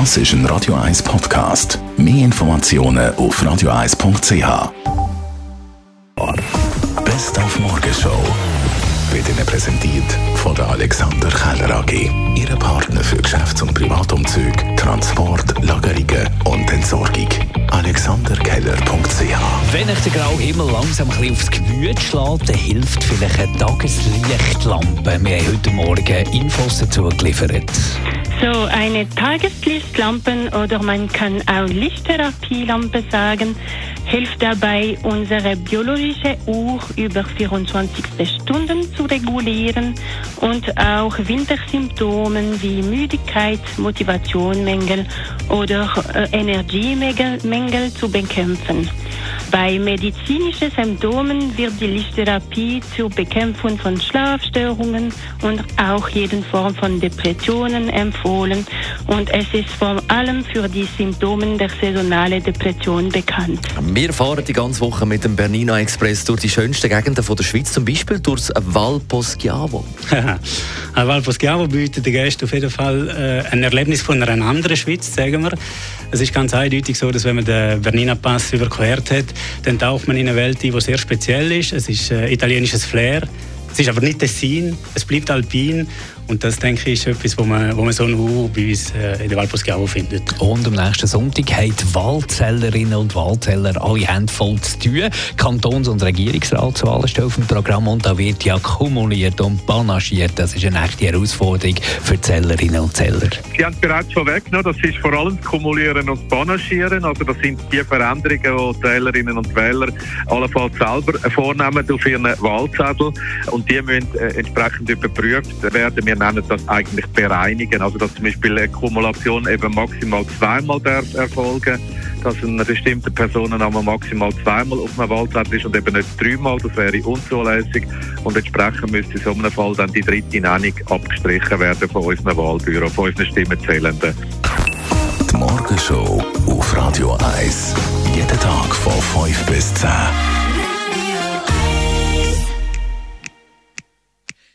Das ist ein Radio 1 Podcast. Mehr Informationen auf radio1.ch. Best auf Morgenshow wird Ihnen präsentiert von der Alexander Keller AG. Ihre Partner für Geschäfts- und Privatumzug, Transport, Lagerungen und Entsorgung. AlexanderKeller.ch Wenn euch der graue Himmel langsam ein aufs Gemüt schlägt, hilft vielleicht eine Tageslichtlampe. Wir haben heute Morgen Infos dazu geliefert. So eine Tageslichtlampe oder man kann auch Lichttherapielampe sagen, hilft dabei, unsere biologische Uhr über 24 Stunden zu regulieren und auch Wintersymptome wie Müdigkeit, Motivationsmängel oder äh, Energiemängel zu bekämpfen. Bei medizinischen Symptomen wird die Lichttherapie zur Bekämpfung von Schlafstörungen und auch jeden Form von Depressionen empfohlen und es ist vor allem für die Symptome der saisonalen Depression bekannt. Wir fahren die ganze Woche mit dem Bernina Express durch die schönsten Gegenden von der Schweiz, zum Beispiel durchs Val Poschiavo. Val Poschiavo bietet den Gästen auf jeden Fall äh, ein Erlebnis von einer anderen Schweiz, sagen wir. Es ist ganz eindeutig so, dass wenn man den Bernina Pass überquert hat, dann taucht man in eine Welt ein, die sehr speziell ist. Es ist äh, italienisches Flair. Es ist aber nicht Tessin, es bleibt alpin und das, denke ich, ist etwas, wo man, wo man so nur bei uns äh, in der Valposchiavo findet. Und am nächsten Sonntag haben die Wahlzählerinnen und Wahlzähler alle Hände voll zu tun. Kantons- und Regierungsratswahlen stehen auf dem Programm und da wird ja kumuliert und panaschiert. Das ist eine echte Herausforderung für die Zählerinnen und Zähler. Sie haben es bereits schon weggenommen, das ist vor allem das Kumulieren und Panaschieren. Also das sind die Veränderungen, die die Wählerinnen und Wähler allenfalls selber vornehmen auf ihren Wahlzettel. Und die müssen äh, entsprechend überprüft werden. Wir nennen das eigentlich bereinigen. Also dass zum Beispiel eine Kumulation eben maximal zweimal darf erfolgen dass eine bestimmte Personenname maximal zweimal auf einem Wahlzettel ist und eben nicht dreimal. Das wäre unzulässig. Und entsprechend müsste in so einem Fall dann die dritte Nennung abgestrichen werden von unserem Wahlbüro, von unseren Stimmenzählenden. Die Morgenshow auf Radio 1. Jeden Tag von 5 bis 10.